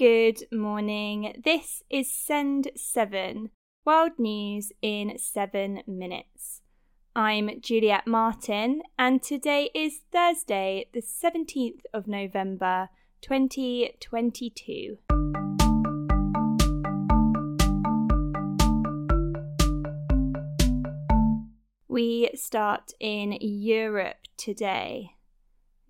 Good morning. This is Send 7, World News in 7 minutes. I'm Juliet Martin, and today is Thursday, the 17th of November, 2022. We start in Europe today.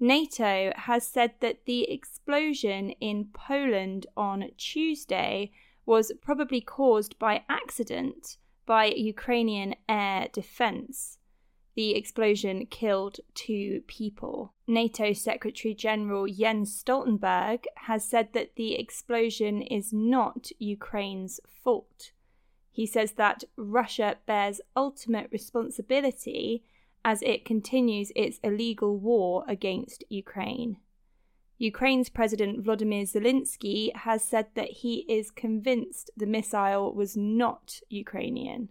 NATO has said that the explosion in Poland on Tuesday was probably caused by accident by Ukrainian air defense. The explosion killed two people. NATO Secretary General Jens Stoltenberg has said that the explosion is not Ukraine's fault. He says that Russia bears ultimate responsibility as it continues its illegal war against Ukraine. Ukraine's President Vladimir Zelensky has said that he is convinced the missile was not Ukrainian.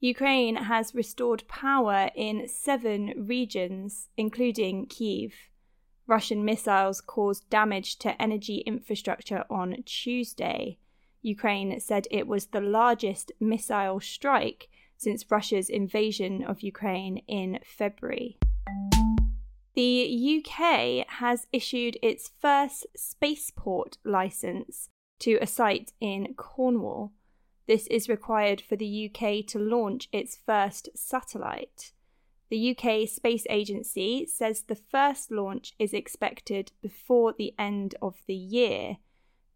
Ukraine has restored power in seven regions, including Kiev. Russian missiles caused damage to energy infrastructure on Tuesday. Ukraine said it was the largest missile strike since Russia's invasion of Ukraine in February. The UK has issued its first spaceport license to a site in Cornwall. This is required for the UK to launch its first satellite. The UK Space Agency says the first launch is expected before the end of the year.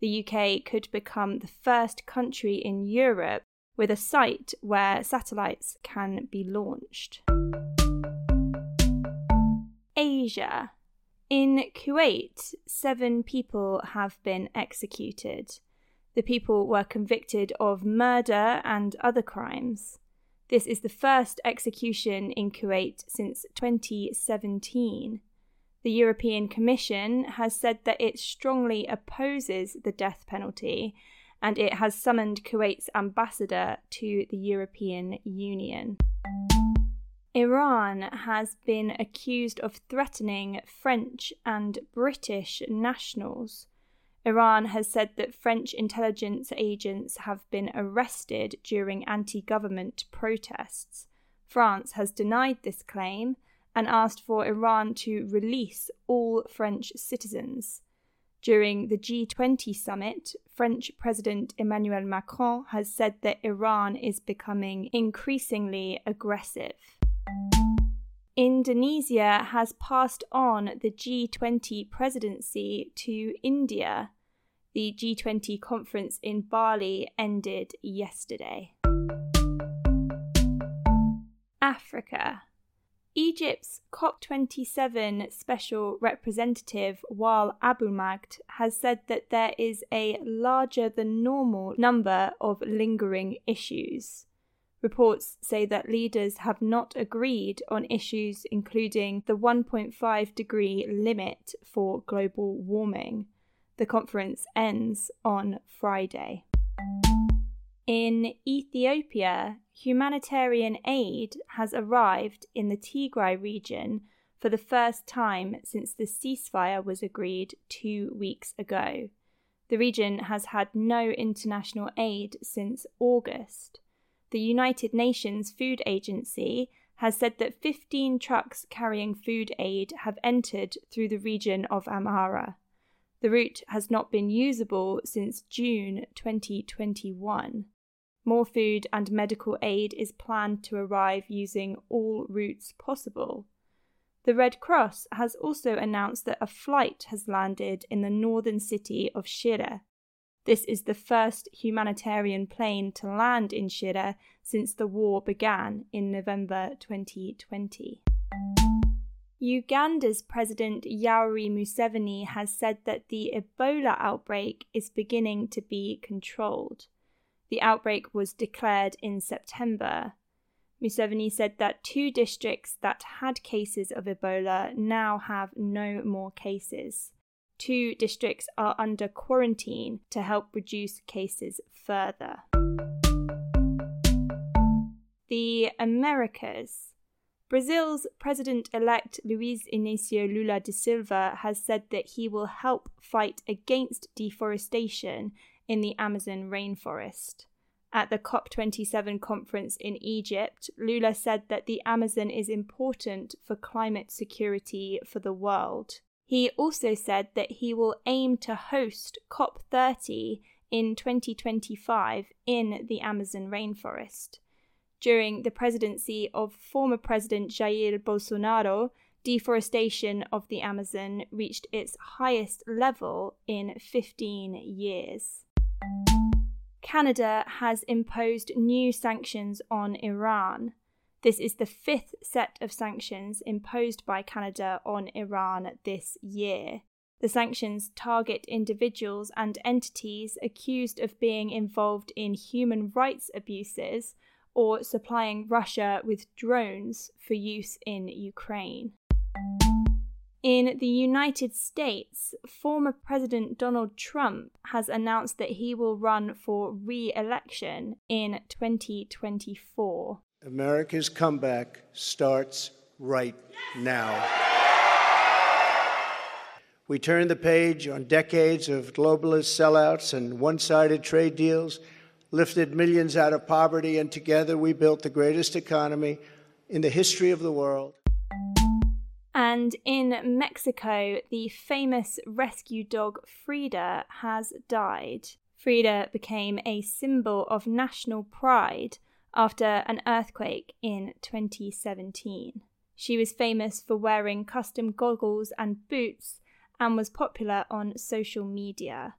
The UK could become the first country in Europe with a site where satellites can be launched. Asia. In Kuwait, seven people have been executed. The people were convicted of murder and other crimes. This is the first execution in Kuwait since 2017. The European Commission has said that it strongly opposes the death penalty and it has summoned Kuwait's ambassador to the European Union. Iran has been accused of threatening French and British nationals. Iran has said that French intelligence agents have been arrested during anti government protests. France has denied this claim and asked for Iran to release all French citizens. During the G20 summit, French President Emmanuel Macron has said that Iran is becoming increasingly aggressive. Indonesia has passed on the G20 presidency to India. The G20 conference in Bali ended yesterday. Africa. Egypt's COP27 special representative Wael Aboulmagd has said that there is a larger than normal number of lingering issues. Reports say that leaders have not agreed on issues including the 1.5 degree limit for global warming. The conference ends on Friday. In Ethiopia, humanitarian aid has arrived in the Tigray region for the first time since the ceasefire was agreed two weeks ago. The region has had no international aid since August. The United Nations Food Agency has said that 15 trucks carrying food aid have entered through the region of Amhara. The route has not been usable since June 2021. More food and medical aid is planned to arrive using all routes possible. The Red Cross has also announced that a flight has landed in the northern city of Shire. This is the first humanitarian plane to land in Shire since the war began in November 2020. Uganda's President Yoweri Museveni has said that the Ebola outbreak is beginning to be controlled. The outbreak was declared in September. Museveni said that two districts that had cases of Ebola now have no more cases. Two districts are under quarantine to help reduce cases further. The Americas. Brazil's president elect Luiz Inácio Lula da Silva has said that he will help fight against deforestation in the Amazon rainforest. At the COP27 conference in Egypt, Lula said that the Amazon is important for climate security for the world. He also said that he will aim to host COP30 in 2025 in the Amazon rainforest. During the presidency of former President Jair Bolsonaro, deforestation of the Amazon reached its highest level in 15 years. Canada has imposed new sanctions on Iran. This is the fifth set of sanctions imposed by Canada on Iran this year. The sanctions target individuals and entities accused of being involved in human rights abuses or supplying Russia with drones for use in Ukraine. In the United States, former President Donald Trump has announced that he will run for re election in 2024. America's comeback starts right now. We turn the page on decades of globalist sellouts and one sided trade deals lifted millions out of poverty, and together we built the greatest economy in the history of the world. And in Mexico, the famous rescue dog Frida has died. Frida became a symbol of national pride after an earthquake in 2017. She was famous for wearing custom goggles and boots and was popular on social media.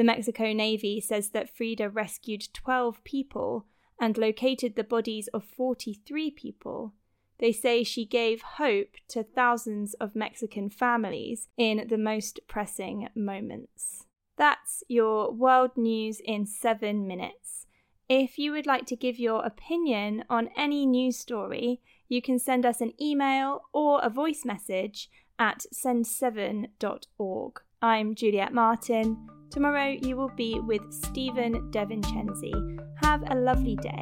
The Mexico Navy says that Frida rescued 12 people and located the bodies of 43 people. They say she gave hope to thousands of Mexican families in the most pressing moments. That's your world news in seven minutes. If you would like to give your opinion on any news story, you can send us an email or a voice message at send7.org. I'm Juliet Martin. Tomorrow you will be with Stephen Devincenzi. Have a lovely day.